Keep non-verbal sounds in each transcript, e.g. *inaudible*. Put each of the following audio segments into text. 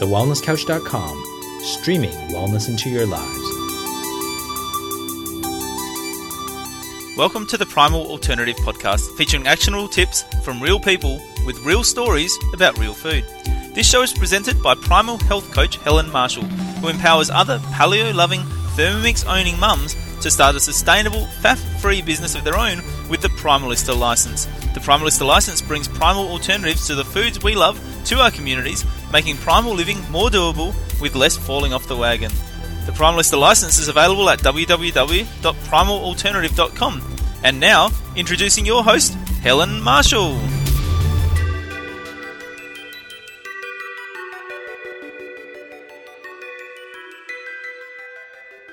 thewellnesscouch.com, streaming wellness into your lives. Welcome to the Primal Alternative Podcast, featuring actionable tips from real people with real stories about real food. This show is presented by Primal Health Coach Helen Marshall, who empowers other paleo loving, Thermomix owning mums to start a sustainable, faff free business of their own with the Primalista license. The Primalista license brings primal alternatives to the foods we love to our communities, making primal living more doable with less falling off the wagon. The Primalista license is available at www.primalalternative.com. And now, introducing your host, Helen Marshall.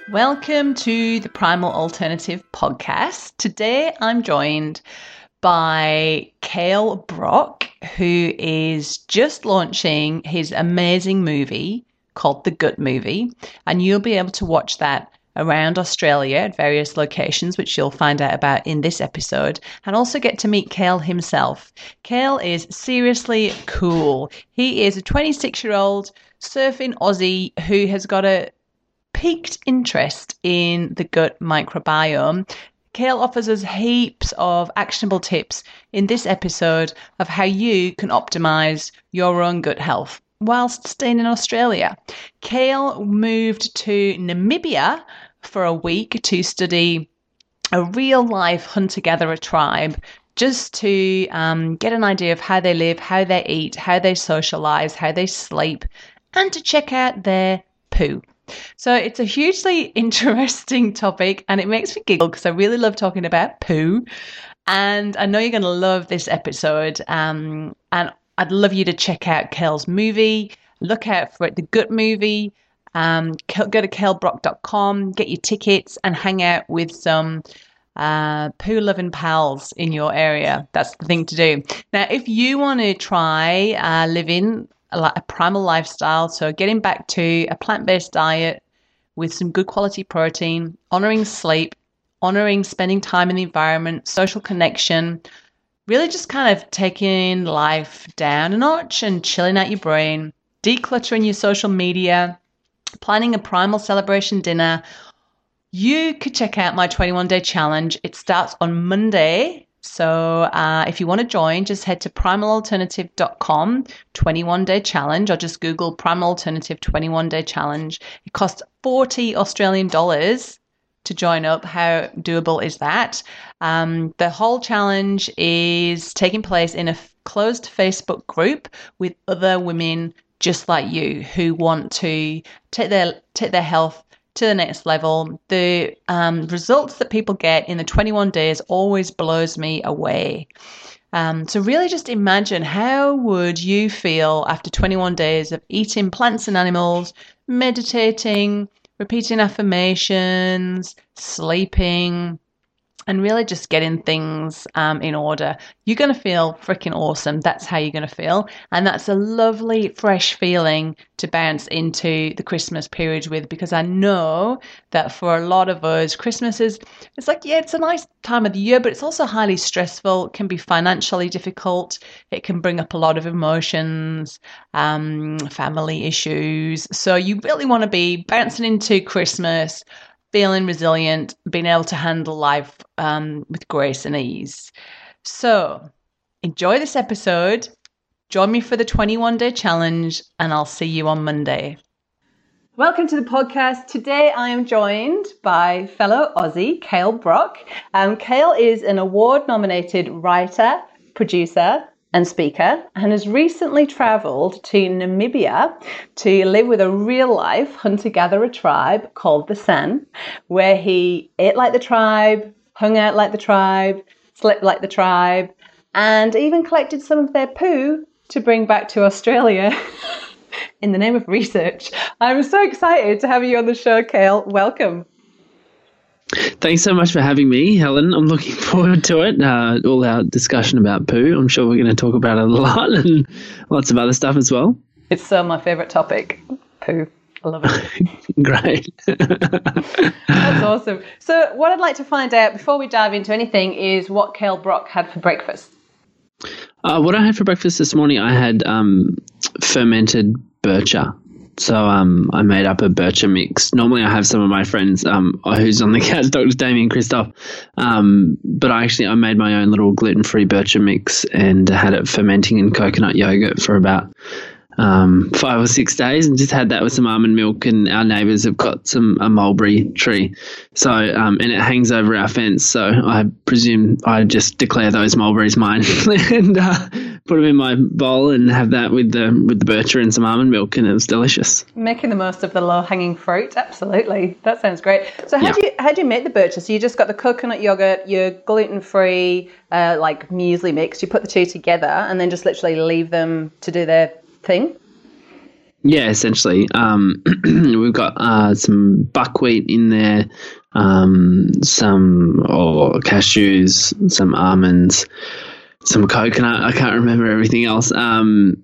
Welcome to the Primal Alternative podcast. Today I'm joined by Kale Brock, who is just launching his amazing movie called The Gut Movie. And you'll be able to watch that around Australia at various locations, which you'll find out about in this episode, and also get to meet Kale himself. Kale is seriously cool. He is a 26 year old surfing Aussie who has got a piqued interest in the gut microbiome, Kale offers us heaps of actionable tips in this episode of how you can optimize your own gut health whilst staying in Australia. Kale moved to Namibia for a week to study a real life hunter gatherer tribe just to um, get an idea of how they live, how they eat, how they socialize, how they sleep, and to check out their poo. So it's a hugely *laughs* interesting topic and it makes me giggle because I really love talking about poo. And I know you're going to love this episode. Um, and I'd love you to check out Kale's movie. Look out for it, the Gut movie. Um, go to kalebrock.com, get your tickets, and hang out with some uh, poo loving pals in your area. That's the thing to do. Now, if you want to try uh, living a, a primal lifestyle. So getting back to a plant based diet with some good quality protein, honoring sleep, honoring spending time in the environment, social connection, really just kind of taking life down a notch and chilling out your brain, decluttering your social media, planning a primal celebration dinner. You could check out my 21 day challenge. It starts on Monday, so uh, if you want to join, just head to primalalternative.com 21 day challenge or just Google Primal Alternative 21 day challenge. It costs 40 Australian dollars to join up. How doable is that? Um, the whole challenge is taking place in a closed Facebook group with other women just like you who want to take their take their health to the next level. The um, results that people get in the 21 days always blows me away. Um, so really just imagine how would you feel after 21 days of eating plants and animals, meditating, repeating affirmations, sleeping, and really just getting things um, in order. You're going to feel freaking awesome. That's how you're going to feel. And that's a lovely, fresh feeling to bounce into the Christmas period with because I know that for a lot of us, Christmas is, it's like, yeah, it's a nice time of the year, but it's also highly stressful. It can be financially difficult. It can bring up a lot of emotions, um, family issues. So you really want to be bouncing into Christmas feeling resilient, being able to handle life um, with grace and ease. So, enjoy this episode. Join me for the 21 day challenge, and I'll see you on Monday. Welcome to the podcast. Today I am joined by fellow Aussie Kale Brock. Um, Kale is an award nominated writer, producer, and speaker and has recently travelled to Namibia to live with a real life hunter gatherer tribe called the San, where he ate like the tribe, hung out like the tribe, slept like the tribe, and even collected some of their poo to bring back to Australia. *laughs* in the name of research. I'm so excited to have you on the show, Kale. Welcome. Thanks so much for having me, Helen. I'm looking *laughs* forward to it. Uh, all our discussion about poo. I'm sure we're going to talk about it a lot and lots of other stuff as well. It's so my favorite topic poo. I love it. *laughs* Great. That's awesome. So, what I'd like to find out before we dive into anything is what Kale Brock had for breakfast. Uh, what I had for breakfast this morning, I had um, fermented Bircher. So um, I made up a Bircher mix. Normally, I have some of my friends um, who's on the *laughs* couch, Dr. Damian Kristof. Um, but I actually I made my own little gluten free Bircher mix and had it fermenting in coconut yogurt for about um, five or six days and just had that with some almond milk. And our neighbours have got some a mulberry tree, so um, and it hangs over our fence. So I presume I just declare those mulberries mine *laughs* and uh, put them in my bowl and have that with the with the bircher and some almond milk, and it was delicious. Making the most of the low hanging fruit, absolutely. That sounds great. So how do you how do you make the bircher? So you just got the coconut yogurt, your gluten free uh, like muesli mix. You put the two together and then just literally leave them to do their thing. Yeah, essentially. Um, *clears throat* we've got uh, some buckwheat in there, um, some or cashews, some almonds, some coconut. I can't remember everything else. Um,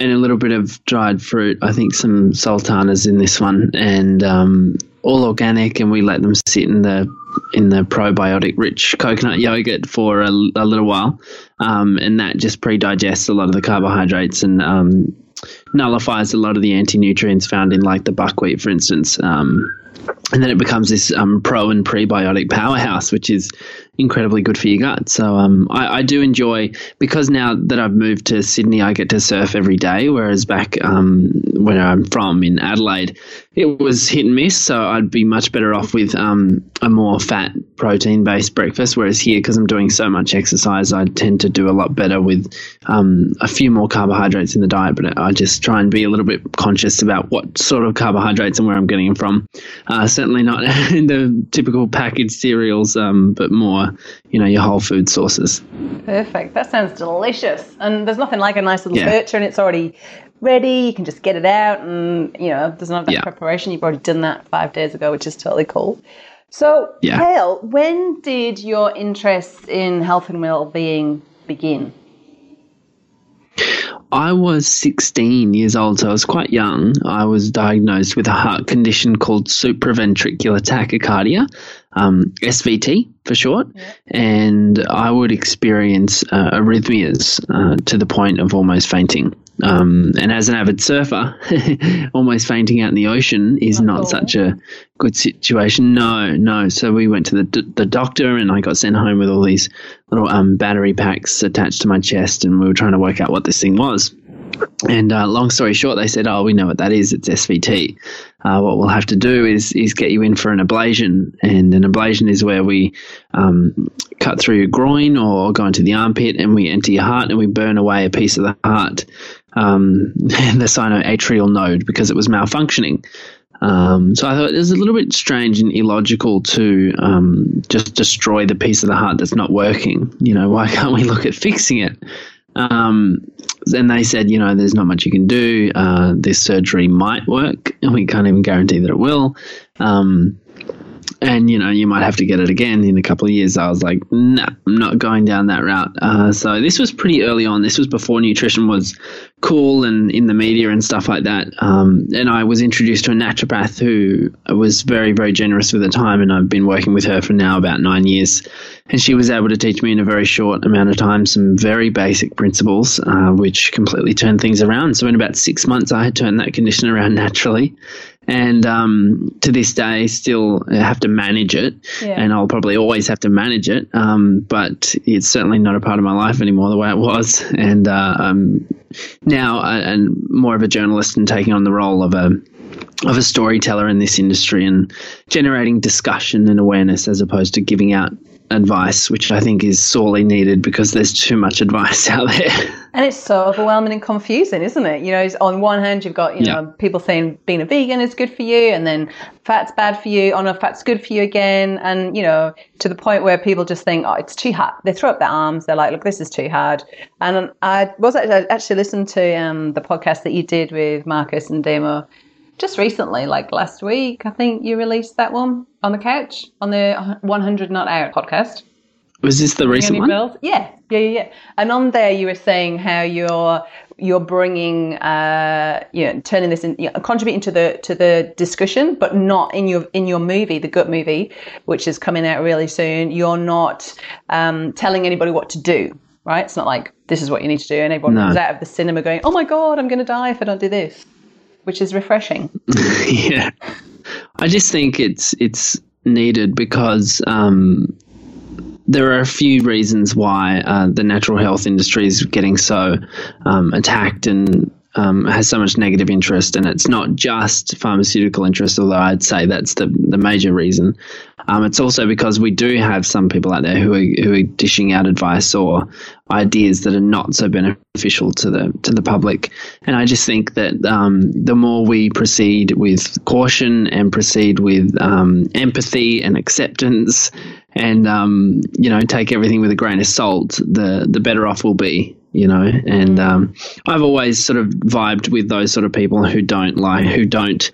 and a little bit of dried fruit. I think some sultanas in this one, and um, all organic. And we let them sit in the in the probiotic rich coconut yogurt for a, a little while, um, and that just pre-digests a lot of the carbohydrates and um, nullifies a lot of the anti-nutrients found in like the buckwheat, for instance. Um, and then it becomes this um, pro and prebiotic powerhouse, which is incredibly good for your gut. So um, I, I, do enjoy because now that I've moved to Sydney, I get to surf every day. Whereas back um, where I'm from in Adelaide, it was hit and miss. So I'd be much better off with um, a more fat, protein based breakfast. Whereas here, because I'm doing so much exercise, I tend to do a lot better with um, a few more carbohydrates in the diet. But I just try and be a little bit conscious about what sort of carbohydrates and where I'm getting them from. Uh, certainly not *laughs* in the typical packaged cereals, um, but more you know your whole food sources. Perfect. That sounds delicious. And there's nothing like a nice little yeah. and it's already ready. You can just get it out, and you know there's not that yeah. preparation. You've already done that five days ago, which is totally cool. So, yeah. Kale, when did your interest in health and well-being begin? I was 16 years old, so I was quite young. I was diagnosed with a heart condition called supraventricular tachycardia, um, SVT for short, yeah. and I would experience uh, arrhythmias uh, to the point of almost fainting. Um, and as an avid surfer, *laughs* almost fainting out in the ocean is not, not such a good situation. No, no. So we went to the the doctor, and I got sent home with all these little um, battery packs attached to my chest, and we were trying to work out what this thing was. And uh, long story short, they said, "Oh, we know what that is. It's SVT. Uh, what we'll have to do is is get you in for an ablation, and an ablation is where we um, cut through your groin or go into the armpit, and we enter your heart, and we burn away a piece of the heart, um, *laughs* the sinoatrial node, because it was malfunctioning." Um, so I thought it was a little bit strange and illogical to um, just destroy the piece of the heart that's not working. You know, why can't we look at fixing it? Um, and they said, you know, there's not much you can do. Uh, this surgery might work, and we can't even guarantee that it will. Um, and you know you might have to get it again in a couple of years. I was like, nah, I'm not going down that route. Uh, so this was pretty early on. This was before nutrition was cool and in the media and stuff like that. Um, and I was introduced to a naturopath who was very very generous with the time, and I've been working with her for now about nine years. And she was able to teach me in a very short amount of time some very basic principles, uh, which completely turned things around. So in about six months, I had turned that condition around *laughs* naturally and um, to this day still have to manage it. Yeah. and i'll probably always have to manage it. Um, but it's certainly not a part of my life anymore the way it was. And uh, i'm now a, and more of a journalist and taking on the role of a of a storyteller in this industry and generating discussion and awareness as opposed to giving out advice, which I think is sorely needed because there's too much advice *laughs* out there. And it's so overwhelming and confusing, isn't it? You know, on one hand, you've got, you know, yeah. people saying being a vegan is good for you, and then fat's bad for you. Oh no, fat's good for you again. And, you know, to the point where people just think, oh, it's too hard. They throw up their arms. They're like, look, this is too hard. And I was actually, I actually listened to um, the podcast that you did with Marcus and Demo just recently, like last week, I think you released that one on the couch on the 100 Not Out podcast. Was this the recent one? Yeah, yeah, yeah, yeah. And on there, you were saying how you're you're bringing, uh, you know, turning this in, you know, contributing to the to the discussion, but not in your in your movie, the Gut movie, which is coming out really soon. You're not um, telling anybody what to do, right? It's not like this is what you need to do, and everyone no. comes out of the cinema going, "Oh my god, I'm going to die if I don't do this." Which is refreshing. *laughs* yeah, I just think it's it's needed because um, there are a few reasons why uh, the natural health industry is getting so um, attacked and um, has so much negative interest, and it's not just pharmaceutical interest, although I'd say that's the the major reason. Um, it's also because we do have some people out there who are who are dishing out advice or ideas that are not so beneficial to the to the public, and I just think that um, the more we proceed with caution and proceed with um, empathy and acceptance, and um, you know take everything with a grain of salt, the the better off we'll be you know and um, i've always sort of vibed with those sort of people who don't like who don't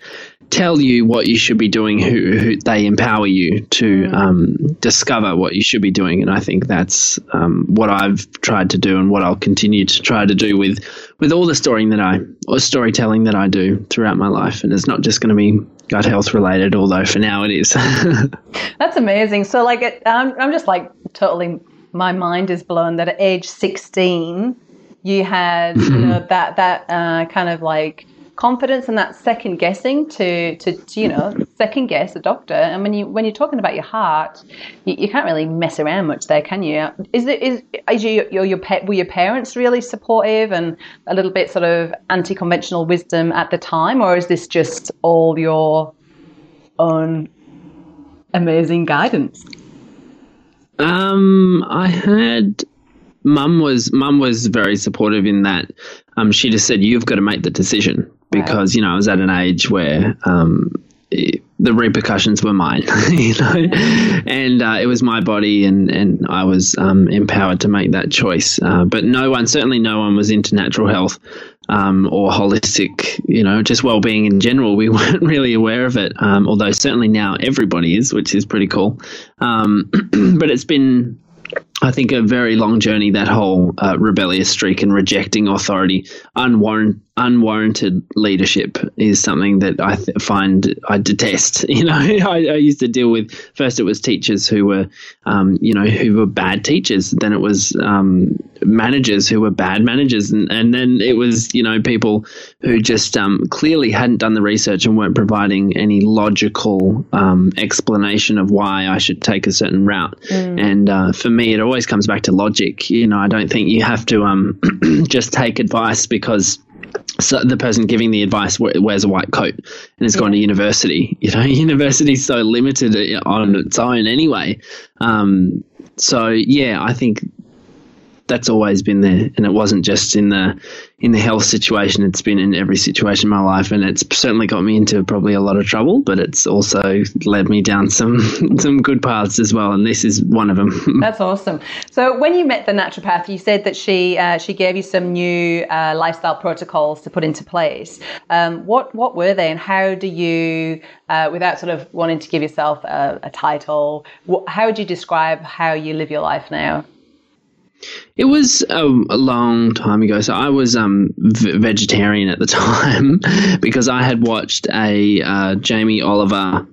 tell you what you should be doing who, who they empower you to um, discover what you should be doing. And i think that's um, what i've tried to do and what i'll continue to try to do with with all the storying that i or storytelling that i do throughout my life. And it's not just going to be gut health related although for now it is. *laughs* That's amazing. So like it, I'm, I'm just like totally my mind is blown that at age 16 you had you know *clears throat* that that uh, kind of like confidence and that second guessing to, to, to you know second guess a doctor. And when you when you're talking about your heart you, you can't really mess around much there can you? Is it is, is your, your, your pet were your parents really supportive and a little bit sort of anti-conventional wisdom at the time? Or is this just all your own amazing guidance um, I had mum was mum was very supportive in that. Um, she just said you've got to make the decision because right. you know I was at an age where um, it, the repercussions were mine, *laughs* you know, and uh, it was my body, and and I was um, empowered to make that choice. Uh, but no one, certainly no one, was into natural health um, or holistic, you know, just well-being in general. We *laughs* weren't really aware of it, um, although certainly now everybody is, which is pretty cool. Um, *clears throat* but it's been I think a very long journey. That whole uh, rebellious streak and rejecting authority, unwarranted unwarranted leadership is something that I th- find I detest. *laughs* You know, I, I, used to deal with first it was teachers who were, um, you know, who were bad teachers. Then it was um, managers who were bad managers, and, and then it was you know people who just um, clearly hadn't done the research and weren't providing any logical um, explanation of why I should take a certain route. Mm. And uh, for me, it always comes back to logic. You know, I don't think you have to um, *clears throat* just take advice because so the person giving the advice wears a white coat and has yeah. gone to university. *laughs* You know, university is so limited on its own anyway. Um, so yeah, I think that's always been there, and it wasn't just in the in the health situation. It's been in every situation in my life, and it's certainly got me into probably a lot of trouble. But it's also led me down some *laughs* some good paths as well, and this is one of them. *laughs* That's awesome. So when you met the naturopath, you said that she uh, she gave you some new uh, lifestyle protocols to put into place. Um, what what were they, and how do you, uh, without sort of wanting to give yourself a, a title, wh- how would you describe how you live your life now? It was a, a, long time ago. So I was um, v- vegetarian at the *laughs* time because I had watched a uh, Jamie Oliver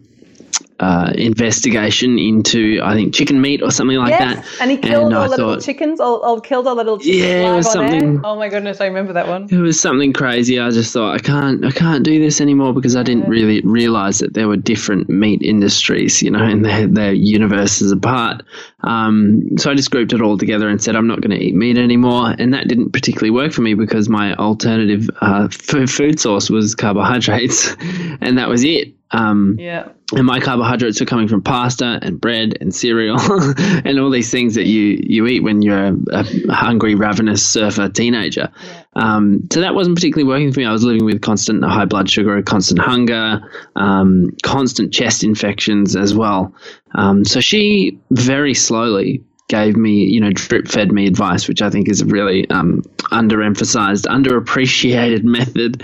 uh, investigation into I think chicken meat or something like yes, that. And he killed and all the little chickens, or, or killed all the little chickens. Yeah, it was something. Oh my goodness, I remember that one. It was something crazy. I just thought I can't, I can't do this anymore because I didn't really realize that there were different meat industries, you know, and their their universes apart. Um, so I just grouped it all together and said I'm not going to eat meat anymore, and that didn't particularly work for me because my alternative uh, food source was carbohydrates, *laughs* and that was it. Um, yeah. And my carbohydrates are coming from pasta and bread and cereal *laughs* and all these things that you, you eat when you're a, a hungry, ravenous surfer teenager. Yeah. Um, so that wasn't particularly working for me. I was living with constant high blood sugar, constant hunger, um, constant chest infections as well. Um, so she very slowly gave me, you know, drip fed me advice, which I think is a really um, underemphasized, underappreciated *laughs* method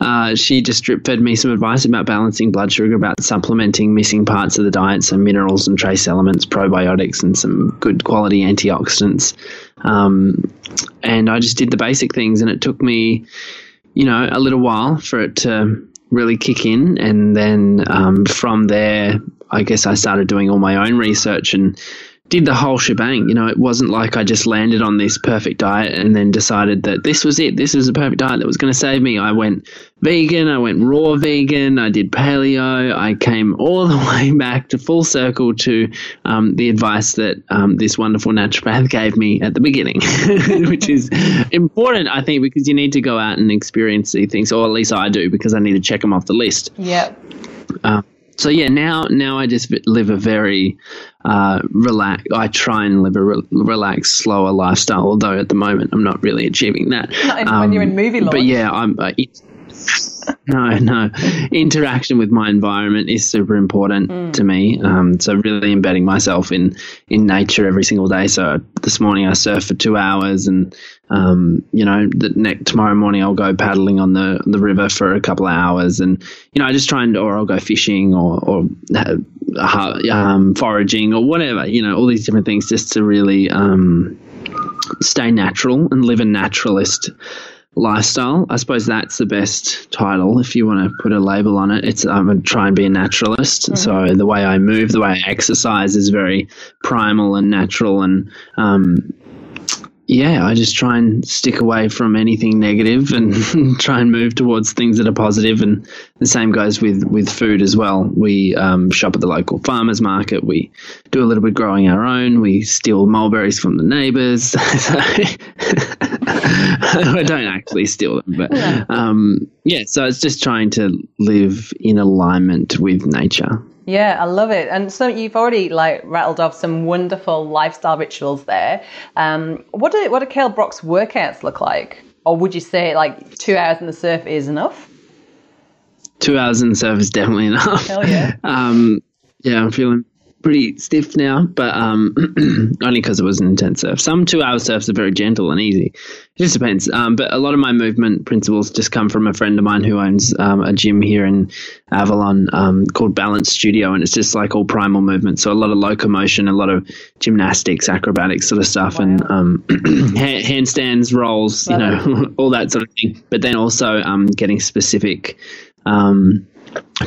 uh, she just drip fed me some advice about balancing blood sugar, about supplementing missing parts of the diet, some minerals and trace elements, probiotics, and some good quality antioxidants. Um, and I just did the basic things, and it took me, you know, a little while for it to really kick in. And then um, from there, I guess I started doing all my own research and did the whole shebang. You know, it wasn't like I just landed on this perfect diet and then decided that this was it. This was the perfect diet that was going to save me. I went vegan. I went raw vegan. I did paleo. I came all *laughs* the way back to full circle to um, the advice that um, this wonderful naturopath gave me at the beginning, *laughs* which is important, I think, because you need to go out and experience these things, or at least I do, because I need to check them off the list. Yep. Um, so yeah, now now I just live a very uh, relax. I try and live a re- relaxed, slower lifestyle. Although at the moment I'm not really achieving that. Not even when you're in movie launch. But yeah, I'm. Uh, it, *laughs* no, no. Interaction with my environment is super important to me. Um, so really embedding myself in in nature every single day. So this morning I surfed for two hours, and um, you know, the next tomorrow morning I'll go paddling on the the river for a couple of hours, and you know, I just try and or I'll go fishing or or um, foraging or whatever. You know, all these different things just to really um, stay natural and live a naturalist lifestyle. I suppose that's the best title if you want to put a label on it. It's I'm gonna try and be a naturalist. Mm-hmm. So the way I move, the way I exercise is very primal and natural and um yeah, I just try and stick away from anything negative and *laughs* try and move towards things that are positive. And the same goes with, with food as well. We um, shop at the local farmers market. We do a little bit growing our own. We steal mulberries from the neighbours. *laughs* *laughs* I don't actually steal them, but um, yeah. So it's just trying to live in alignment with nature. Yeah, I love it. And so you've already like rattled off some wonderful lifestyle rituals there. Um, what do what do Kale Brock's workouts look like? Or would you say like two hours in the surf is enough? Two hours in the surf is definitely enough. Hell yeah. *laughs* Um, yeah, I'm feeling pretty stiff now, but um, *clears throat* only because it was an intense surf. Some two hour surfs are very gentle and easy. It just depends. Um, but a lot of my movement principles just come from a friend of mine who owns um, a gym here in Avalon um, called Balance Studio, and it's just like all primal movement. So a lot of locomotion, a lot of gymnastics, acrobatics sort of stuff, and um, *clears throat* handstands, rolls, you know, *laughs* all that sort of thing. But then also um, getting specific. Um,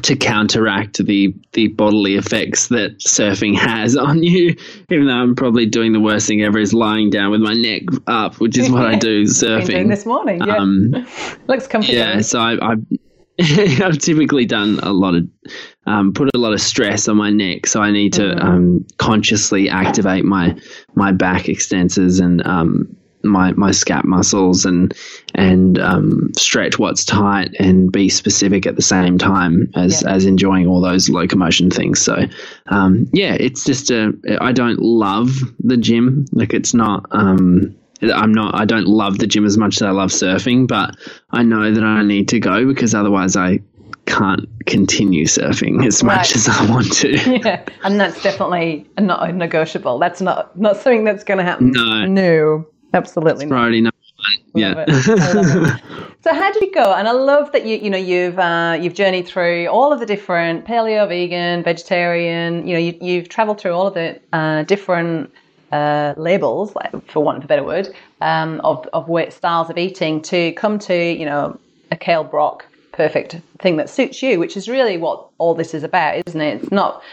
to counteract the the bodily effects that surfing has *laughs* on you. Even though I'm probably doing the worst thing ever is lying down with my neck up, which is what I do *laughs* surfing. this morning. Yeah. Um, *laughs* Looks comfy. yeah, so I, I I've typically done a lot of um, put a lot of stress on my neck, so I need to um, consciously activate my my back extensors and um, my my scap muscles and and um, stretch what's tight and be specific at the same time as Yeah. as enjoying all those locomotion things. So um, yeah, it's just a I don't love the gym. Like it's not. Um, I'm not. I don't love the gym as much as I love surfing, but I know that I need to go because otherwise I can't continue surfing as much Right. as I want to. *laughs* yeah, and that's definitely not negotiable. That's not not something that's going to happen. No. no, absolutely not. Priority number one. Yeah. it. I love it. *laughs* So how did you go? And I love that you you know you've uh, you've journeyed through all of the different paleo, vegan, vegetarian. You know you, you've travelled through all of the uh, different uh, labels, like, for want of a better word, um, of of styles of eating to come to you know a kale brock perfect thing that suits you, which is really what all this is about, isn't it? It's not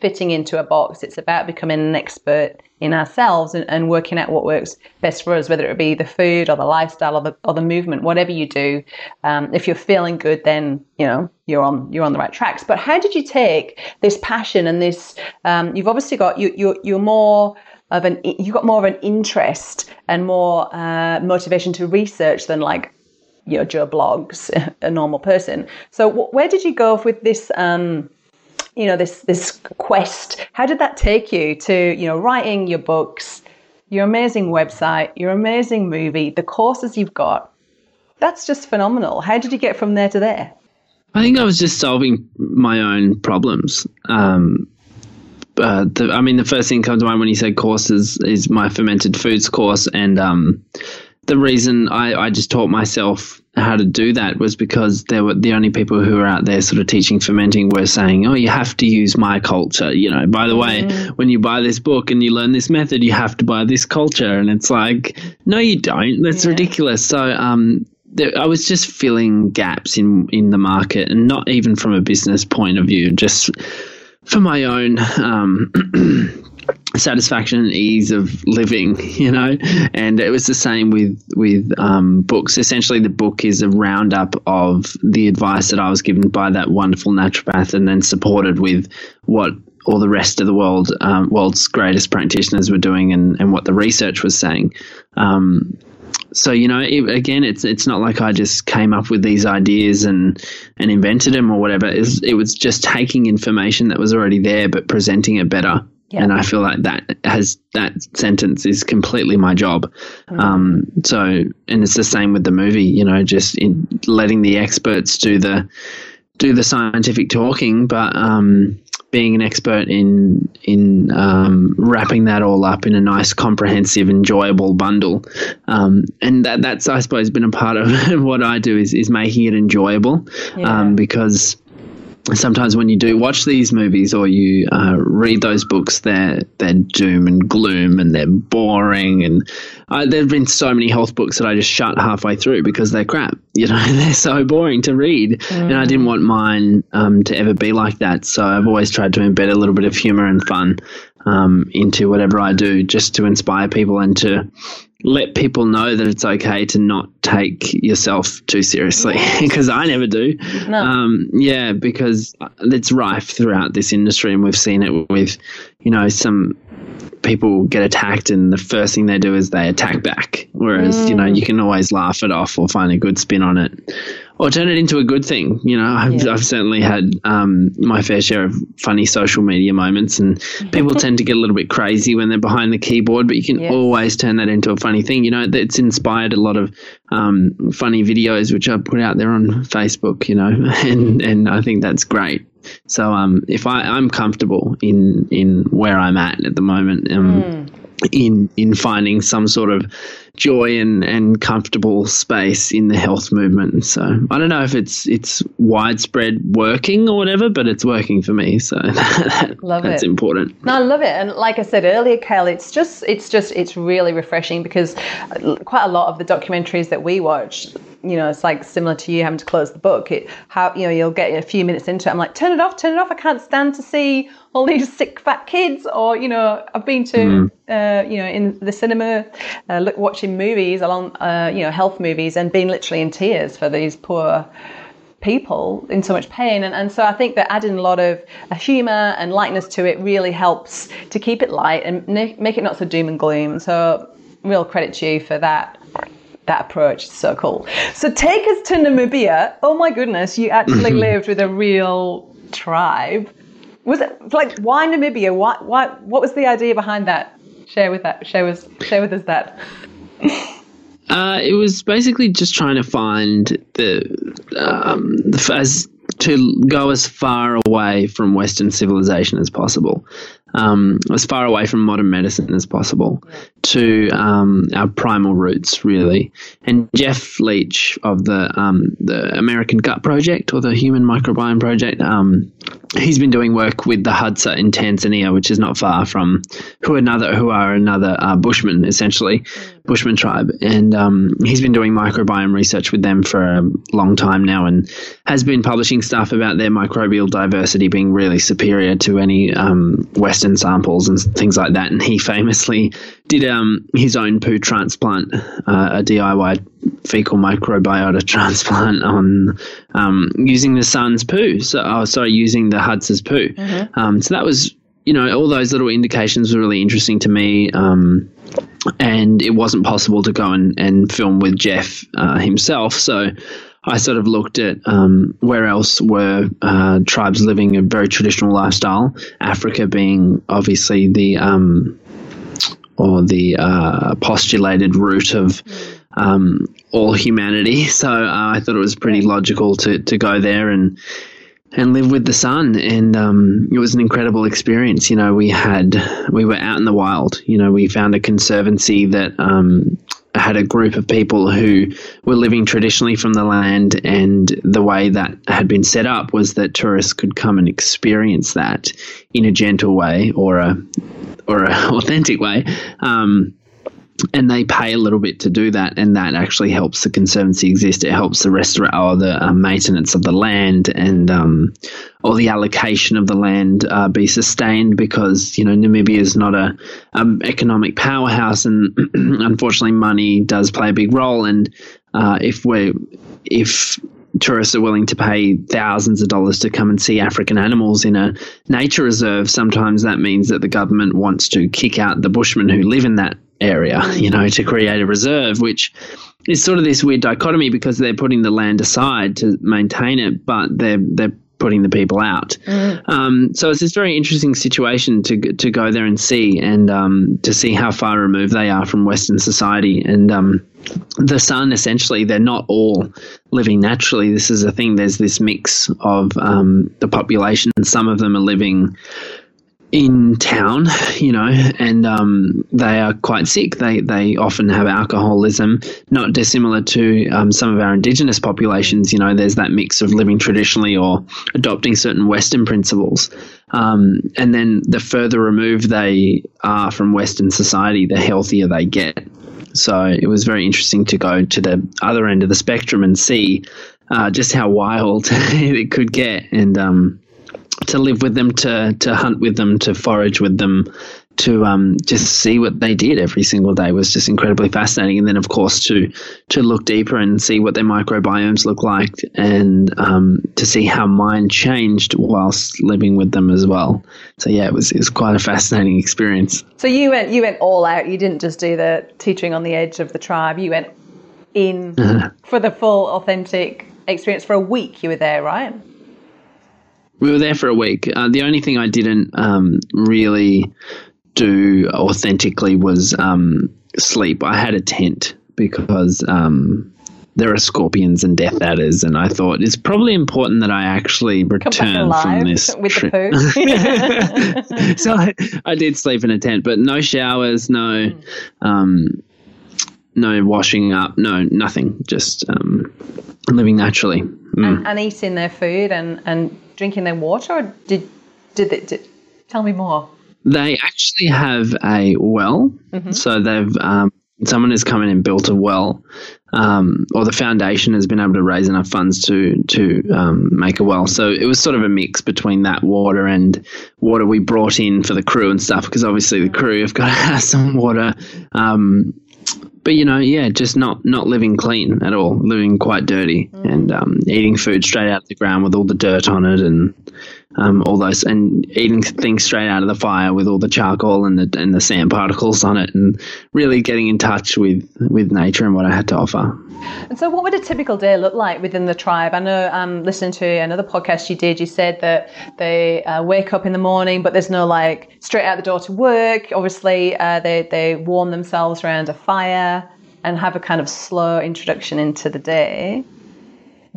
fitting into a box. It's about becoming an expert in ourselves and, and working out what works best for us, whether it be the food or the lifestyle or the, or the movement, whatever you do. Um, if you're feeling good, then you know you're on you're on the right tracks. But how did you take this passion and this? Um, you've obviously got you you're, you're more of an you've got more of an interest and more uh, motivation to research than like you know Joe Bloggs, *laughs* a normal person. So wh- where did you go with this? Um, you know this this quest. How did that take you to you know writing your books, your amazing website, your amazing movie, the courses you've got? That's just phenomenal. How did you get from there to there? I think I was just solving my own problems. Um, uh, the, I mean, the first thing that comes to mind when you say courses is my fermented foods course, and um, the reason I, I just taught myself how to do that was because there were the only people who were out there sort of teaching fermenting were saying, "Oh, you have to use my culture." You know, by the way, when you buy this book and you learn this method, you have to buy this culture, and it's like, no, you don't. That's Yeah. ridiculous. So, um, there, I was just filling gaps in in the market, and not even from a business point of view, just for my own um, *clears throat* satisfaction and ease of living, *laughs* you know. And it was the same with with um, books. Essentially, the book is a roundup of the advice that I was given by that wonderful naturopath, and then supported with what all the rest of the world um, world's greatest practitioners were doing, and, and what the research was saying. Um, so you know, it, again, it's it's not like I just came up with these ideas and and invented them or whatever. It was, it was just taking information that was already there, but presenting it better. Yeah. And I feel like that has that sentence is completely my job. Mm-hmm. Um, so, and it's the same with the movie. You know, just in letting the experts do the do the scientific talking, but um, being an expert in in um, wrapping that all up in a nice, comprehensive, enjoyable bundle, um, and that that's I suppose been a part of *laughs* what I do is is making it enjoyable, yeah. um, because sometimes when you do watch these movies or you uh, read those books, they're they're doom and gloom and they're boring. And uh, there've been so many health books that I just shut halfway through because they're crap. *laughs* You know, they're so boring to read, mm. and I didn't want mine um, to ever be like that. So I've always tried to embed a little bit of humor and fun um, into whatever I do, just to inspire people and to let people know that it's okay to not take yourself too seriously because *laughs* I never do. No. Um, yeah, because it's rife throughout this industry, and we've seen it with, you know, some people get attacked, and the first thing they do is they attack back. Whereas, mm. you know, you can always laugh it off or find a good spin on it or turn it into a good thing. You know, I've, yeah. I've certainly had um, my fair share of funny social media moments, and *laughs* people tend to get a little bit crazy when they're behind the keyboard, but you can yes. always turn that into a funny thing. You know, it's inspired a lot of um, funny videos which I put out there on Facebook. You know, *laughs* and and I think that's great. So um, if I, I'm comfortable in in where I'm at at the moment, um, mm. in in finding some sort of joy and, and comfortable space in the health movement. So I don't know if it's it's widespread working or whatever, but it's working for me. So *laughs* that, love that's it. important. No, I love it. And like I said earlier, Kale, it's just it's just it's really refreshing because quite a lot of the documentaries that we watch you know, it's like similar to you having to close the book. It how you know you'll get a few minutes into it. I'm like, turn it off, turn it off. I can't stand to see all these sick fat kids. Or you know, I've been to mm. uh, you know in the cinema, uh, look, watching movies along uh, you know health movies and being literally in tears for these poor people in so much pain. And, and so I think that adding a lot of humour and lightness to it really helps to keep it light and make it not so doom and gloom. So real credit to you for that that approach is so cool. So take us to Namibia. Oh my goodness, you actually lived with a real tribe. Was it like why Namibia? Why, why, what was the idea behind that? Share with that. Share with share with us that. Uh, it was basically just trying to find the, um, the as to go as far away from Western civilization as possible um, as far away from modern medicine as possible to um, our primal roots, really. And Jeff Leach of the um, the American Gut Project or the Human Microbiome Project, um, he's been doing work with the Hadza in Tanzania, which is not far from who another who are another uh, Bushman essentially, Bushman tribe, and um, he's been doing microbiome research with them for a long time now, and has been publishing stuff about their microbial diversity being really superior to any um, Western samples and things like that. And he famously did um, his own poo transplant, uh, a DIY fecal microbiota transplant on um, using the San's poo. So, oh, sorry, using the Hadza's poo. Mm-hmm. Um, so that was, you know, all those little indications were really interesting to me. Um, and it wasn't possible to go and, and film with Jeff uh, himself. So I sort of looked at um, where else were uh, tribes living a very traditional lifestyle. Africa being obviously the um, or the uh, postulated root of um, all humanity. So uh, I thought it was pretty logical to to go there and and live with the San. And um, it was an incredible experience. You know, we had we were out in the wild. You know, we found a conservancy that um, had a group of people who were living traditionally from the land, and the way that had been set up was that tourists could come and experience that in a gentle way or a or an *laughs* authentic way. Um, and they pay a little bit to do that, and that actually helps the conservancy exist. It helps the rest or the uh, maintenance of the land and um, or the allocation of the land uh, be sustained because you know Namibia is not a um, economic powerhouse, and *clears throat* unfortunately, money does play a big role. And uh, if we're if tourists are willing to pay thousands of dollars to come and see African animals in a nature reserve, sometimes that means that the government wants to kick out the bushmen who live in that area, mm. you know, to create a reserve, which is sort of this weird dichotomy because they're putting the land aside to maintain it, but they're they're putting the people out. Mm. Um, so it's this very interesting situation to to go there and see, and um, to see how far removed they are from Western society. And um, the San. essentially, they're not all living naturally. This is a thing. There's this mix of um, the population. Some of them are living in town, you know, and um, they are quite sick. They they often have alcoholism, not dissimilar to um, some of our indigenous populations. You know, there's that mix of living traditionally or adopting certain Western principles. Um, and then the further removed they are from Western society, the healthier they get. So it was very interesting to go to the other end of the spectrum and see uh, just how wild *laughs* it could get. And um, to live with them, to to hunt with them, to forage with them, to um, just see what they did every single day was just incredibly fascinating. And then, of course, to to look deeper and see what their microbiomes look like, and um, to see how mine changed whilst living with them as well. So yeah, it was it was quite a fascinating experience. So you went you went all out. You didn't just do the teaching on the edge of the tribe. You went in *laughs* for the full authentic experience for a week. You were there, right? We were there for a week. Uh, the only thing I didn't um, really do authentically was um, sleep. I had a tent because um, there are scorpions and death adders, and I thought it's probably important that I actually return from this *laughs* trip. *laughs* so I, I, did sleep in a tent, but no showers, no. Mm. no washing up, no nothing, just um, living naturally. Mm. And, and, eating their food and, and drinking their water, or did did they did, tell me more? They actually have a well, mm-hmm. so they've um, someone has come in and built a well, um, or the foundation has been able to raise enough funds to to um, make a well. So it was sort of a mix between that water and water we brought in for the crew and stuff, because obviously the crew have got to *laughs* have some water. Um, but you know, yeah, just not not living clean at all, living quite dirty, mm. and um, eating food straight out of the ground with all the dirt on it, and um, all those, and eating things straight out of the fire with all the charcoal and the and the sand particles on it, and really getting in touch with with nature and what I had to offer. And so, what would a typical day look like within the tribe? I know, um, listening to another podcast you did, you said that they uh, wake up in the morning, but there's no like straight out the door to work. Obviously, uh, they they warm themselves around a fire and have a kind of slow introduction into the day.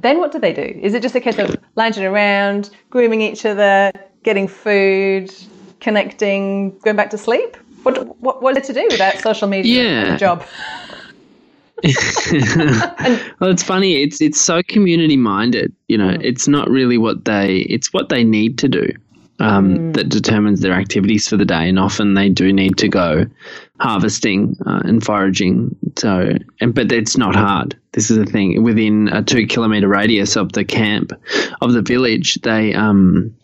Then what do they do? Is it just a case of lounging around, grooming each other, getting food, connecting, going back to sleep? What what what are they to do without social media yeah. *laughs* job? *laughs* well, it's funny. It's it's so community minded. You know, mm. it's not really what they. It's what they need to do um, mm. that determines their activities for the day, and often they do need to go harvesting uh, and foraging. So, and, but it's not hard. This is the thing. Within a two kilometer radius of the camp of the village, they um,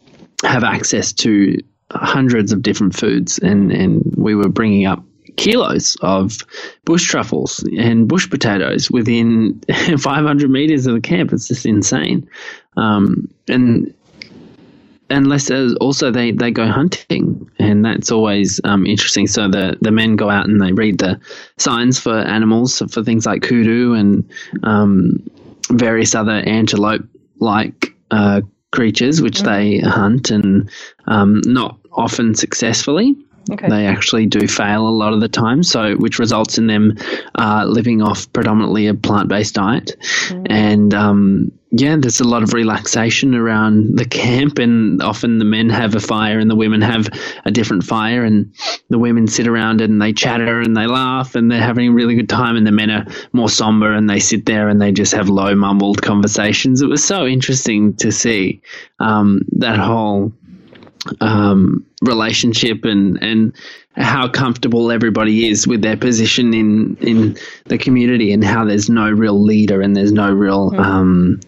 have access to hundreds of different foods, and and we were bringing up kilos of bush truffles and bush potatoes within *laughs* 500 meters of the camp. It's just insane. Um, and unless also they, they go hunting, and that's always um, interesting. So the the men go out and they read the signs for animals for things like kudu and um, various other antelope like uh, creatures, which mm. they hunt and um, not often successfully. Okay. They actually do fail a lot of the time, so which results in them uh, living off predominantly a plant-based diet, mm. and um, yeah, there's a lot of relaxation around the camp, and often the men have a fire and the women have a different fire, and the women sit around and they chatter and they laugh and they're having a really good time, and the men are more somber and they sit there and they just have low mumbled conversations. It was so interesting to see um, that whole um, relationship and and how comfortable everybody is with their position in in the community and how there's no real leader and there's no real mm. um,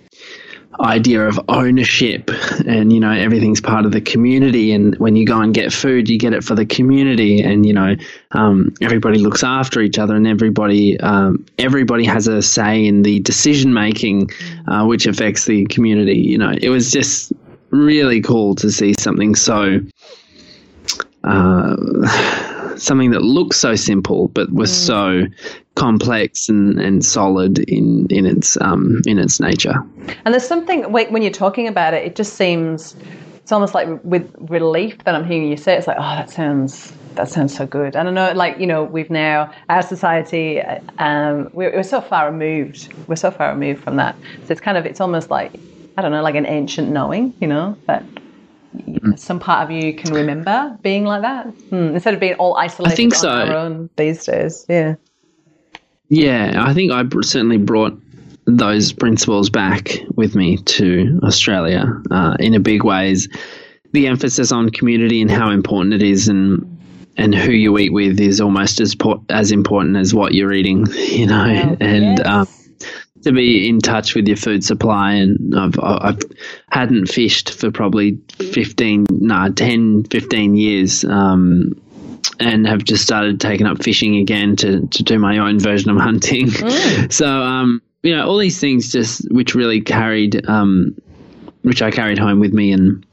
idea of ownership. And you know everything's part of the community. And when you go and get food you get it for the community. And you know um, everybody looks after each other and everybody um, everybody has a say in the decision making uh, which affects the community. You know it was just really cool to see something so uh, something that looks so simple but was mm. so complex and, and solid in in its um, in its nature. And there's something when you're talking about it, it just seems it's almost like with relief that I'm hearing you say it. it's like oh that sounds that sounds so good. And I know like you know we've now our society um, we're, we're so far removed we're so far removed from that. So it's kind of it's almost like I don't know like an ancient knowing you know that mm. some part of you can remember being like that hmm. instead of being all isolated I think on so. our own these days. Yeah. Yeah, I think I certainly brought those principles back with me to Australia uh, in a big ways. The emphasis on community and how important it is, and and who you eat with is almost as as important as what you're eating, *laughs* you know. and yes. um, to be in touch with your food supply, and I've I've hadn't fished for probably 15, nah, 10, 15 years. Um, and have just started taking up fishing again to, to do my own version of hunting. Mm. *laughs* so, um, you know, all these things just which really carried, um, which I carried home with me and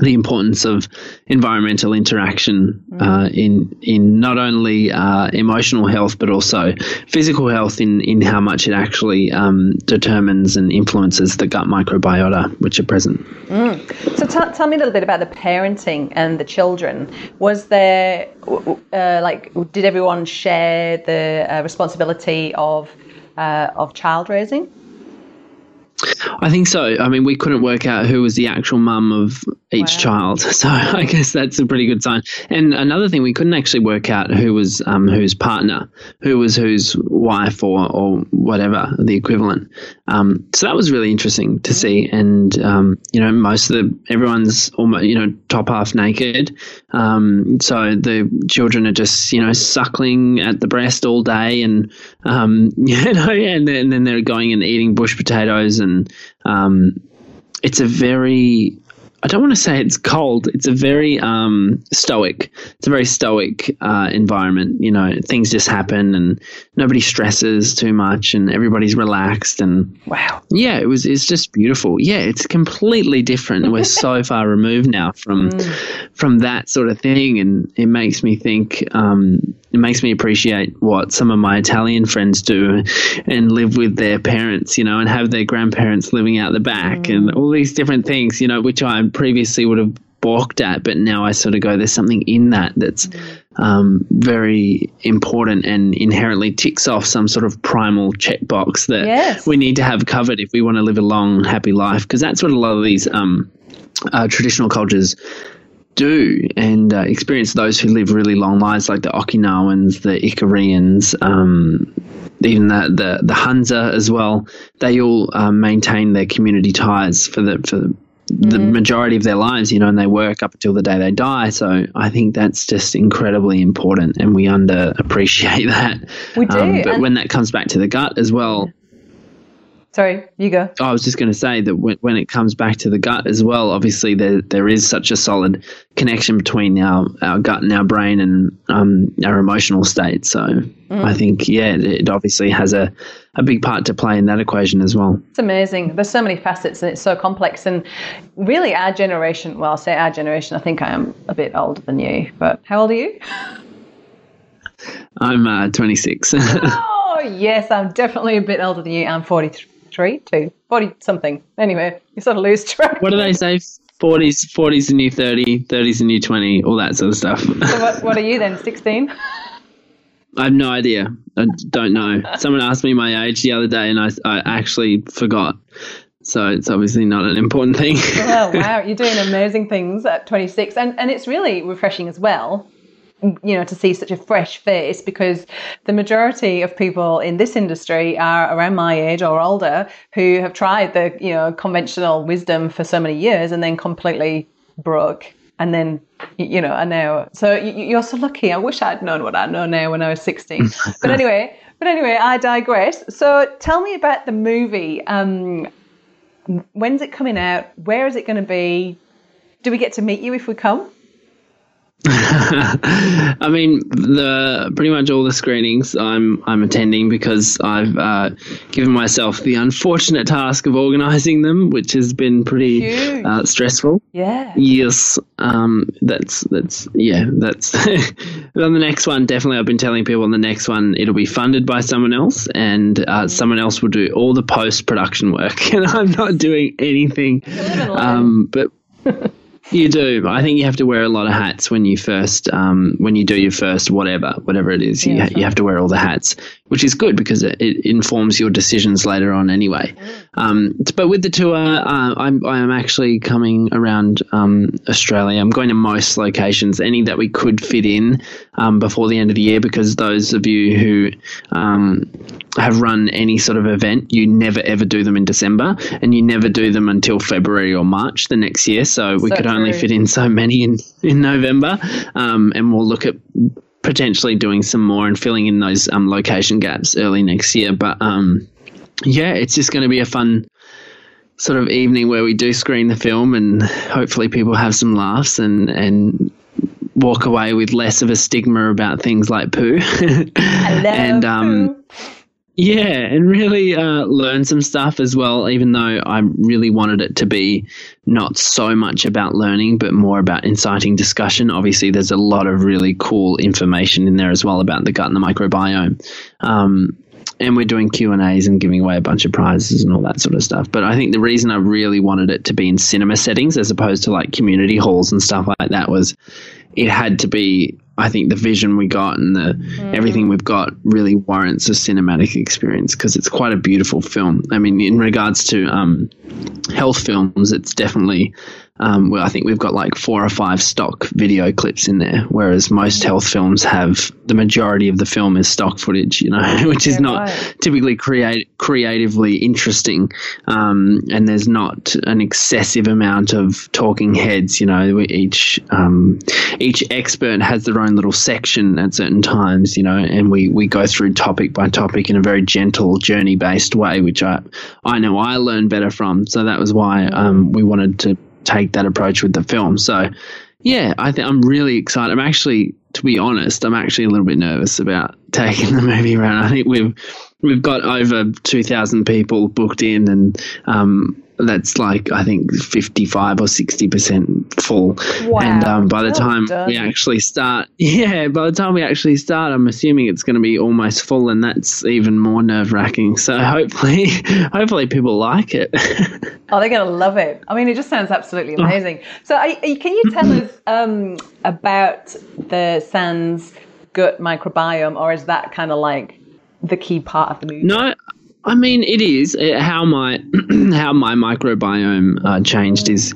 the importance of environmental interaction mm. uh, in in not only uh, emotional health but also physical health in in how much it actually um, determines and influences the gut microbiota which are present. Mm. So t- tell me a little bit about the parenting and the children. Was there uh, like did everyone share the uh, responsibility of uh, of child raising? I think so. I mean, we couldn't work out who was the actual mum of each wow. child, *laughs* so I guess that's a pretty good sign. And another thing, we couldn't actually work out who was um, whose partner, who was whose wife, or or whatever the equivalent. Um, so that was really interesting to see. And um, you know, most of the everyone's almost you know top half naked, um, so the children are just you know suckling at the breast all day, and um, *laughs* you know, and then, and then they're going and eating bush potatoes and um, it's a very I don't want to say it's cold. It's a very um, stoic. It's a very stoic uh, environment. You know, things just happen, and nobody stresses too much, and everybody's relaxed. And wow, yeah, it was. It's just beautiful. Yeah, it's completely different. We're *laughs* so far removed now from mm. from that sort of thing, and it makes me think. Um, it makes me appreciate what some of my Italian friends do and live with their parents, you know, and have their grandparents living out the back mm. and all these different things, you know, which I previously would have balked at, but now I sort of go, there's something in that that's um, very important and inherently ticks off some sort of primal checkbox that yes. we need to have covered if we want to live a long, happy life. Because that's what a lot of these um, uh, traditional cultures do and uh, experience those who live really long lives, like the Okinawans, the Ikarians, um, even the, the the Hunza as well. They all um, maintain their community ties for the for the mm. majority of their lives, you know, and they work up until the day they die. So I think that's just incredibly important, and we underappreciate *laughs* that. We do. Um, but when that comes back to the gut as well, Sorry, you go. I was just going to say that when, when it comes back to the gut as well, obviously there there is such a solid connection between our, our gut and our brain and um, our emotional state. So mm. I think, yeah, it obviously has a, a big part to play in that equation as well. It's amazing. There's so many facets and it's so complex. And really, our generation, well, I'll say our generation, I think I am a bit older than you, but how old are you? I'm uh, 26. *laughs* oh, yes, I'm definitely a bit older than you. I'm 43 three, two, 40 something. Anyway, you sort of lose track. What do they say? 40s, 40s the new 30, 30s the new 20, all that sort of stuff. so what, *laughs* what are you then, 16? I have no idea. I don't know. Someone asked me my age the other day and I, I actually forgot. So it's obviously not an important thing. oh, wow. *laughs* You're doing amazing things at 26. And, and it's really refreshing as well you know to see such a fresh face because the majority of people in this industry are around my age or older who have tried the you know conventional wisdom for so many years and then completely broke and then you know, I know. So you're so lucky. I wish I'd known what I know now when I was 16. *laughs* but anyway, but anyway, I digress. So tell me about the movie. Um, when's it coming out? Where is it going to be? Do we get to meet you if we come? *laughs* I mean, the pretty much all the screenings I'm I'm attending because I've uh, given myself the unfortunate task of organising them, which has been pretty uh, stressful. Yeah. Yes. Um. That's that's yeah. That's *laughs* on the next one. Definitely, I've been telling people on the next one it'll be funded by someone else, and uh, mm. someone else will do all the post production work, *laughs* and I'm not doing anything. Um. But. You do. I think you have to wear a lot of hats when you first, um, when you do your first whatever, whatever it is. Yeah, you, you have to wear all the hats, which is good because it, it informs your decisions later on anyway. Um, but with the tour, uh, I'm, I am actually coming around um, Australia. I'm going to most locations, any that we could fit in um, before the end of the year, because those of you who um, have run any sort of event, you never ever do them in December, and you never do them until February or March the next year. So we so could only fit in so many in in November, um, and we'll look at potentially doing some more and filling in those um, location gaps early next year. But um, yeah, it's just going to be a fun sort of evening where we do screen the film, and hopefully people have some laughs and and walk away with less of a stigma about things like poo. *laughs* and um, poo. Yeah, and really uh, learn some stuff as well, even though I really wanted it to be not so much about learning, but more about inciting discussion. Obviously, there's a lot of really cool information in there as well about the gut and the microbiome. Um, and we're doing Q and A's and giving away a bunch of prizes and all that sort of stuff. But I think the reason I really wanted it to be in cinema settings as opposed to like community halls and stuff like that was it had to be I think the vision we got and the mm. everything we've got really warrants a cinematic experience because it's quite a beautiful film. I mean, in regards to um, health films, it's definitely um, well, I think we've got like four or five stock video clips in there, whereas most health films have the majority of the film is stock footage, you know, *laughs* which is not typically create creatively interesting. Um, and there's not an excessive amount of talking heads, you know. Each um, each expert has their own little section at certain times, you know, and we we go through topic by topic in a very gentle journey based way, which I I know I learn better from. So that was why um, we wanted to take that approach with the film. So, yeah, I think I'm really excited. I'm actually, to be honest, I'm actually a little bit nervous about *laughs* taking the movie around. I think we've we've got over 2,000 people booked in, and um, that's like I think 55 or 60 percent full. Wow. And um, by the time done. we actually start, *laughs* yeah, by the time we actually start, I'm assuming it's going to be almost full, and that's even more nerve wracking. So hopefully, *laughs* hopefully people like it. *laughs* oh, they're going to love it. I mean, it just sounds absolutely oh. amazing. So, are, can you tell us *clears throat* um, about the San's gut microbiome, or is that kind of like the key part of the movie? No, I mean, it is uh, how my *clears throat* how my microbiome uh, changed is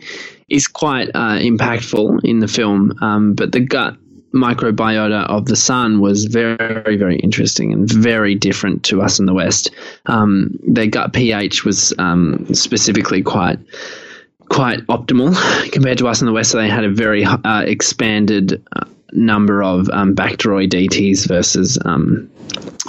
is quite uh, impactful in the film. Um, but the gut microbiota of the San was very very interesting and very different to us in the West. Um, their gut pH was um, specifically quite quite optimal *laughs* compared to us in the West. So they had a very uh, expanded uh, number of um, Bacteroidetes versus um,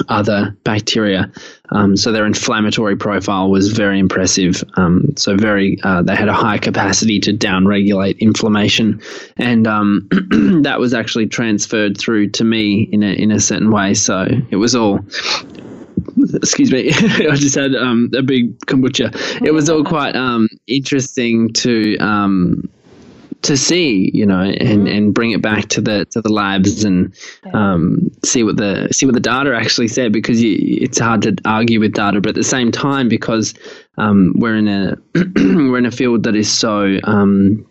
other bacteria. Um, so their inflammatory profile was very impressive. Um, so very, uh, they had a high capacity to downregulate inflammation, and um, *clears throat* that was actually transferred through to me in a in a certain way. So it was all. Excuse me, *laughs* I just had um, a big kombucha. It was all quite um, interesting to to see, you know, and, mm-hmm. and bring it back to the to the labs and um, see what the see what the data actually said because you, it's hard to argue with data, but at the same time because um, we're in a *clears throat* we're in a field that is so um,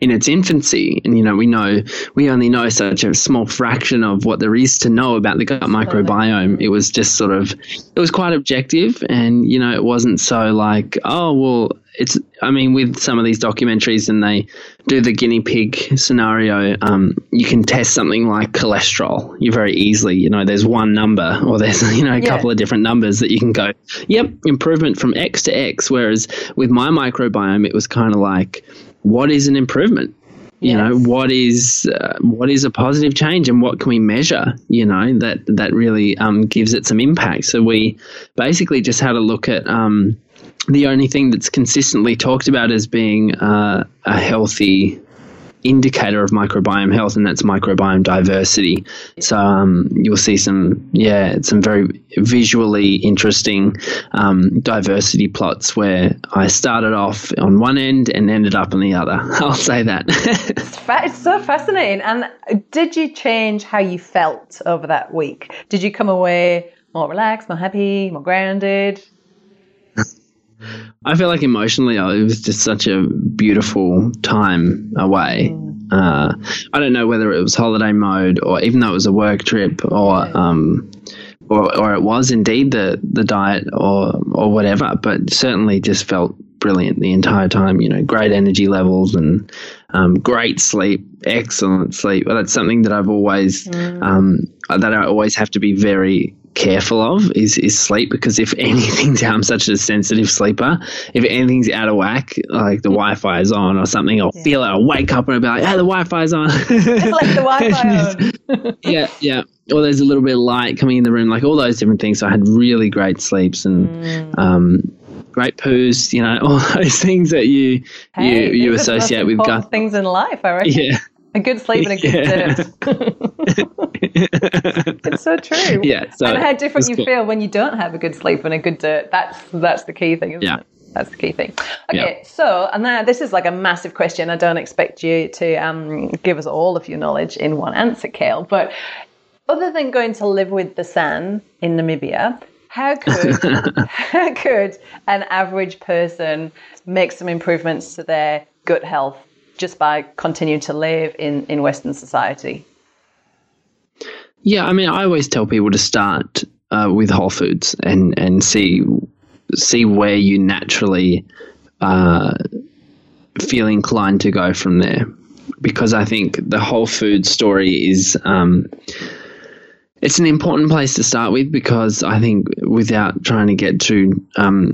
in its infancy, and you know we know we only know such a small fraction of what there is to know about the gut microbiome. It was just sort of it was quite objective, and you know it wasn't so like oh well it's I mean with some of these documentaries and they do the guinea pig scenario, um, you can test something like cholesterol. You very easily, you know, there's one number or there's *laughs* you know a yeah. couple of different numbers that you can go, yep, improvement from X to X. Whereas with my microbiome, it was kind of like, what is an improvement? You know, what is uh, what is a positive change, and what can we measure? You know, that that really um, gives it some impact. So we basically just had a look at um, the only thing that's consistently talked about as being uh, a healthy indicator of microbiome health, and that's microbiome diversity. So um, you'll see some, yeah, some very visually interesting um, diversity plots where I started off on one end and ended up on the other. *laughs* I'll say that. It's, so fascinating. And did you change how you felt over that week? Did you come away more relaxed, more happy, more grounded? I feel like emotionally, it was just such a beautiful time away. Uh, I don't know whether it was holiday mode or even though it was a work trip or um, or, or it was indeed the, the diet or or whatever, but certainly just felt brilliant the entire time. You know, great energy levels and um, great sleep, excellent sleep. Well, that's something that I've always um, that I always have to be very careful of is, is sleep because if *laughs* anything's I'm such a sensitive sleeper if anything's out of whack like the hmm. Wi-Fi is on or something I'll feel it I'll wake up and I'll be like hey the Wi-Fi's on. It's *laughs* *laughs* like the Wi-Fi on. yeah yeah. Or there's a little bit of light coming in the room like all those different things. So I had really great sleeps and hmm. um, great poos you know all those things that you Hey, you you these are the most associate with gut. things in life, I reckon. yeah. A good sleep and a good Yeah. It's so true. *laughs* Yeah, so and how different you cool. feel when you don't have a good sleep and a good dirt. That's that's the key thing, isn't Yeah. it? That's the key thing. Okay, Yeah. so and now this is like a massive question. I don't expect you to um, give us all of your knowledge in one answer, Kale. But other than going to live with the San in Namibia, how could *laughs* how could an average person make some improvements to their gut health just by continuing to live in, in Western society? Yeah, I mean, I always tell people to start uh, with whole foods and and see see where you naturally uh, feel inclined to go from there, because I think the whole food story is. Um, it's an important place to start with because I think without trying to get too um,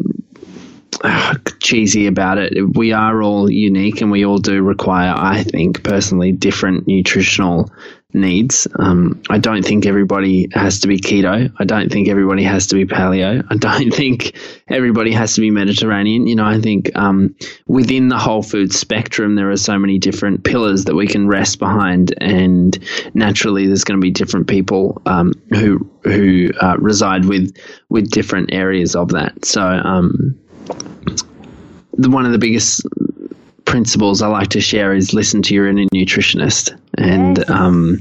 *sighs* cheesy about it. We are all unique and we all do require, I think, personally, different nutritional needs. Um, I don't think everybody has to be keto. I don't think everybody has to be paleo. I don't *laughs* think everybody has to be Mediterranean. You know, I think um, within the whole food spectrum, there are so many different pillars that we can rest behind, and naturally, there's going to be different people um, who who uh, reside with with different areas of that. So. Um, the, one of the biggest principles I like to share is listen to your inner nutritionist. And um,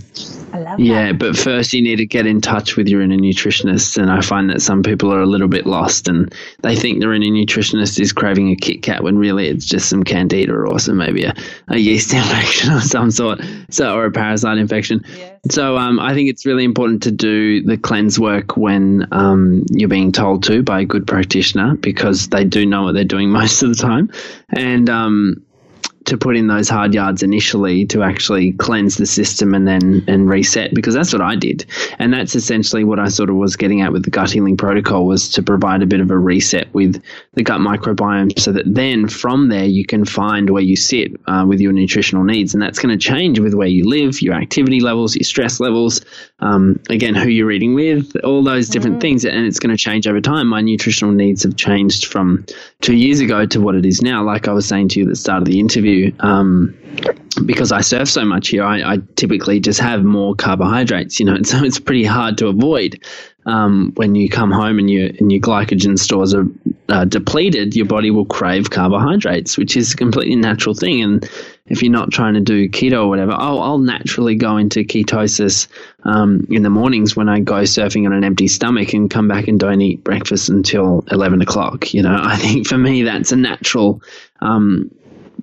yeah, but first you need to get in touch with your inner nutritionist. And I find that some people are a little bit lost and they think their inner nutritionist is craving a Kit Kat when really it's just some candida or some maybe a, a yeast *laughs* infection of some sort, so or a parasite infection. So um, I think it's really important to do the cleanse work when um, you're being told to by a good practitioner because they do know what they're doing *laughs* most of the time, and um, to put in those hard yards initially to actually cleanse the system and then and reset because that's what I did. And that's essentially what I sort of was getting at with the gut healing protocol was to provide a bit of a reset with the gut microbiome so that then from there you can find where you sit uh, with your nutritional needs. And that's going to change with where you live your activity levels your stress levels um, again who you're eating with all those different things. And it's going to change over time. My nutritional needs have changed from two years ago to what it is now. Like I was saying to you at the start of the interview um, because I surf so much here, I, I typically just have more carbohydrates, you know, and *laughs* so it's pretty hard to avoid. Um, when you come home and, you, and your glycogen stores are uh, depleted, your body will crave carbohydrates, which is a completely natural thing. And if you're not trying to do keto or whatever, oh, I'll naturally go into ketosis um, in the mornings when I go surfing on an empty stomach and come back and don't eat breakfast until 11 o'clock. You know, *laughs* I think for me, that's a natural um,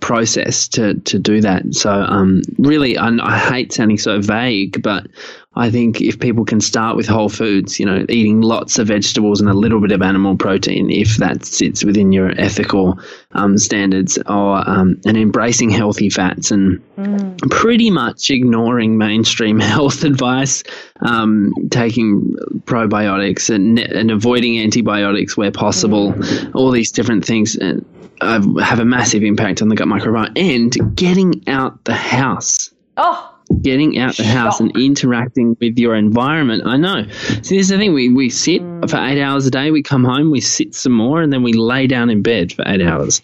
process to to do that. So um, really, I, I hate sounding so vague, but I think if people can start with whole foods, you know, eating lots of vegetables and a little bit of animal protein, if that sits within your ethical um, standards, or um, and embracing healthy fats and mm. pretty much ignoring mainstream *laughs* health advice, um, taking probiotics and, and avoiding antibiotics where possible, mm. all these different things. Uh, have a massive impact on the gut microbiome and getting out the house. Oh, getting out the house and interacting with your environment. I know. See, this is the thing. We, we sit mm. for eight hours a day, we come home, we sit some more, and then we lay down in bed for eight hours.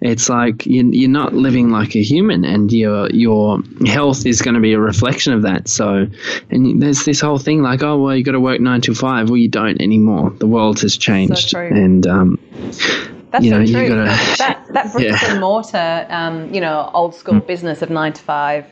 It's like you, you're not living like a human, and your your health is going to be a reflection of that. So, and there's this whole thing like, oh well, you got to work nine to five. Well, you don't anymore. The world has changed, so and um, that's you know, so true. Gotta, that that *laughs* bricks yeah. and mortar, um, you know, old school mm. business of nine to five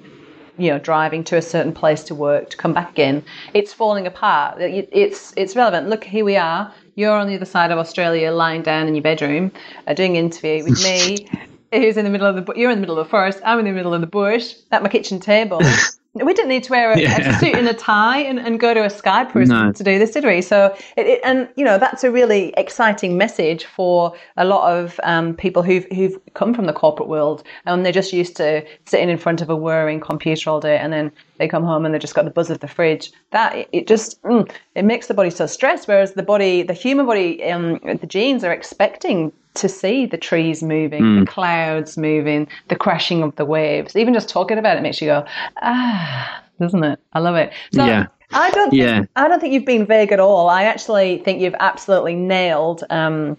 you know driving to a certain place to work to come back again it's falling apart. It's it's relevant. Look here we are. You're on the other side of australia lying down in your bedroom uh, doing an interview with me *laughs* who's in the middle of the you're in the middle of the forest i'm in the middle of the bush at my kitchen table *laughs* we didn't need to wear a, yeah. a, suit and a tie and, and go to a Skype no. to do this, did we? So, it, it, and you know, that's a really exciting message for a lot of um, people who've who've come from the corporate world and they're just used to sitting in front of a whirring computer all day, and then they come home and they've just got the buzz of the fridge. That it just mm, it makes the body so stressed. Whereas the body, the human body, um, the genes are expecting to see the trees moving, mm. the clouds moving, the crashing of the waves. Even just talking about it makes you go, ah, doesn't it? I love it. So yeah. I don't. Think, yeah. I don't think you've been vague at all. I actually think you've absolutely nailed. Um,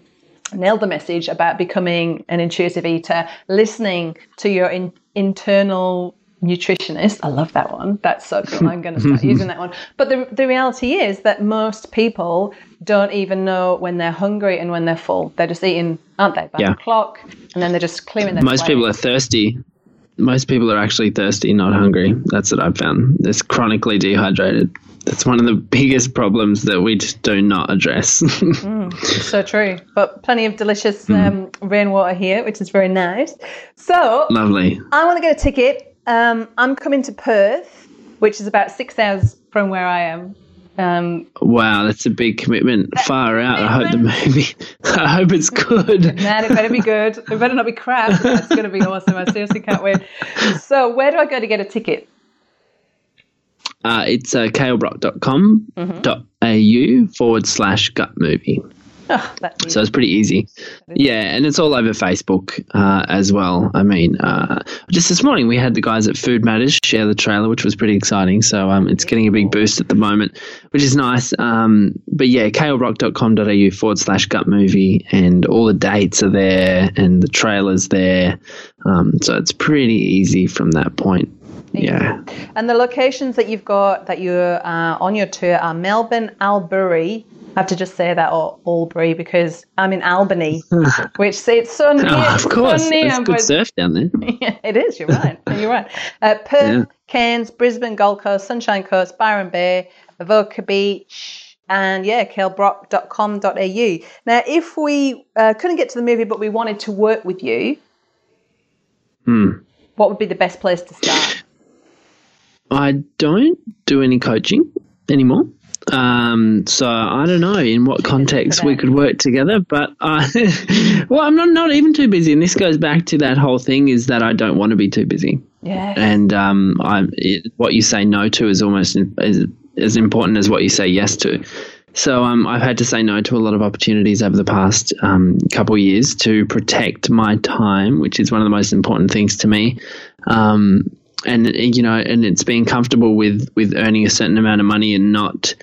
nailed the message about becoming an intuitive eater, listening to your in, internal nutritionist. I love that one. That's so cool. I'm going to start using that one. *laughs* But the, the reality is that most people don't even know when they're hungry and when they're full. They're just eating, aren't they, by yeah. the clock? And then they're just clearing their Most plate. people are thirsty. Most people are actually thirsty, not hungry. That's what I've found. They're chronically dehydrated. That's one of the biggest problems that we just do not address. *laughs* mm, so true. But plenty of delicious mm. um, rainwater here, which is very nice. So lovely. I want to get a ticket um, I'm coming to Perth, which is about six hours from where I am. Um, wow, that's a big commitment. Far out. I hope the movie. *laughs* I hope it's *laughs* good. Man, it better be good. It better not be crap. It's going to be *laughs* awesome. I seriously can't wait. So, where do I go to get a ticket? Uh, it's uh, kalebrock.com.au mm-hmm. forward slash gut movie. *laughs* Oh, so it's pretty easy. Yeah, and it's all over Facebook uh, as well. I mean, uh, just this morning we had the guys at Food Matters share the trailer, which was pretty exciting. So um, it's getting a big boost at the moment, which is nice. Um, but yeah, kalebrock.com.au forward slash gut movie, and all the dates are there and the trailer's there. Um, so it's pretty easy from that point. Yeah. And the locations that you've got that you're uh, on your tour are Melbourne, Albury, I have to just say that or Albury because I'm in Albany, *laughs* which it's so near. Oh, of course, so near, good surf down there. *laughs* yeah, it is. You're right. *laughs* You're right. Uh, Perth, yeah. Cairns, Brisbane, Gold Coast, Sunshine Coast, Byron Bay, Avoca Beach, and yeah, kalebrock.com.au. Now, if we uh, couldn't get to the movie, but we wanted to work with you, hmm. what would be the best place to start? I don't do any coaching anymore. Um, so I don't know in what context we could work together, but uh, *laughs* well, I'm not not even too busy, and this goes back to that whole thing is that I don't want to be too busy. Yeah. And um, I what you say no to is almost as, as important as what you say yes to. So um, I've had to say no to a lot of opportunities over the past um, couple years to protect my time, which is one of the most important things to me. Um, and you know, and it's being comfortable with with earning a certain amount of money and not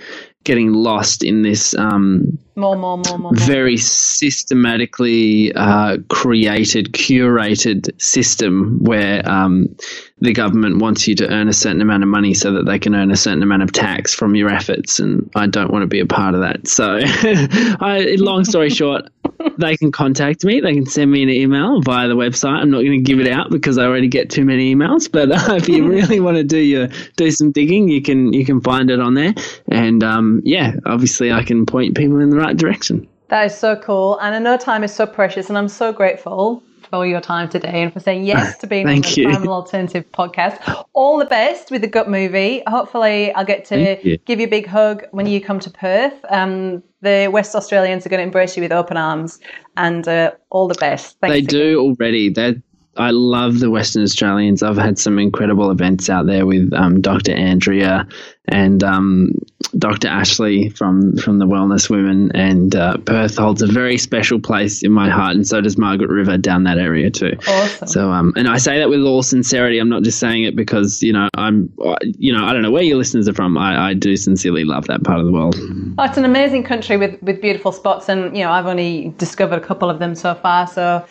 getting lost in this um, more, more, more, more, very systematically uh, created, curated system where um, the government wants you to earn a certain amount of money so that they can earn a certain amount of tax from your efforts. And I don't want to be a part of that. So, *laughs* I, long story short, they can contact me. They can send me an email via the website. I'm not going to give it out because I already get too many emails. But uh, if you really want to do your do some digging, you can you can find it on there. And um, yeah, obviously I can point people in the right direction. That is so cool. And I know time is so precious, and I'm so grateful for your time today and for saying yes to being on the. Primal Alternative podcast. All the best with the gut movie. Hopefully, I'll get to you. give you a big hug when you come to Perth. Um, the West Australians are going to embrace you with open arms, and uh, all the best. Thanks They again. do already. They, I love the Western Australians. I've had some incredible events out there with um, Dr. Andrea and um, Dr. Ashley from from the Wellness Women, and uh, Perth holds a very special place in my heart, and so does Margaret River down that area too. Awesome. So, um, and I say that with all sincerity. I'm not just saying it because you know I'm, you know, I don't know where your listeners are from. I, I do sincerely love that part of the world. Oh, it's an amazing country with, with beautiful spots, and you know I've only discovered a couple of them so far. So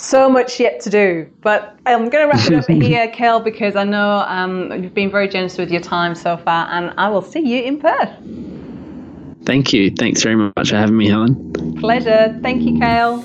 so much yet to do. But I'm going to wrap it up *laughs* here, Kel, because I know um, you've been very generous with your time so far, and I will see you in Perth. Thank you. Thanks very much for having me, Helen. Pleasure. Thank you, Kale.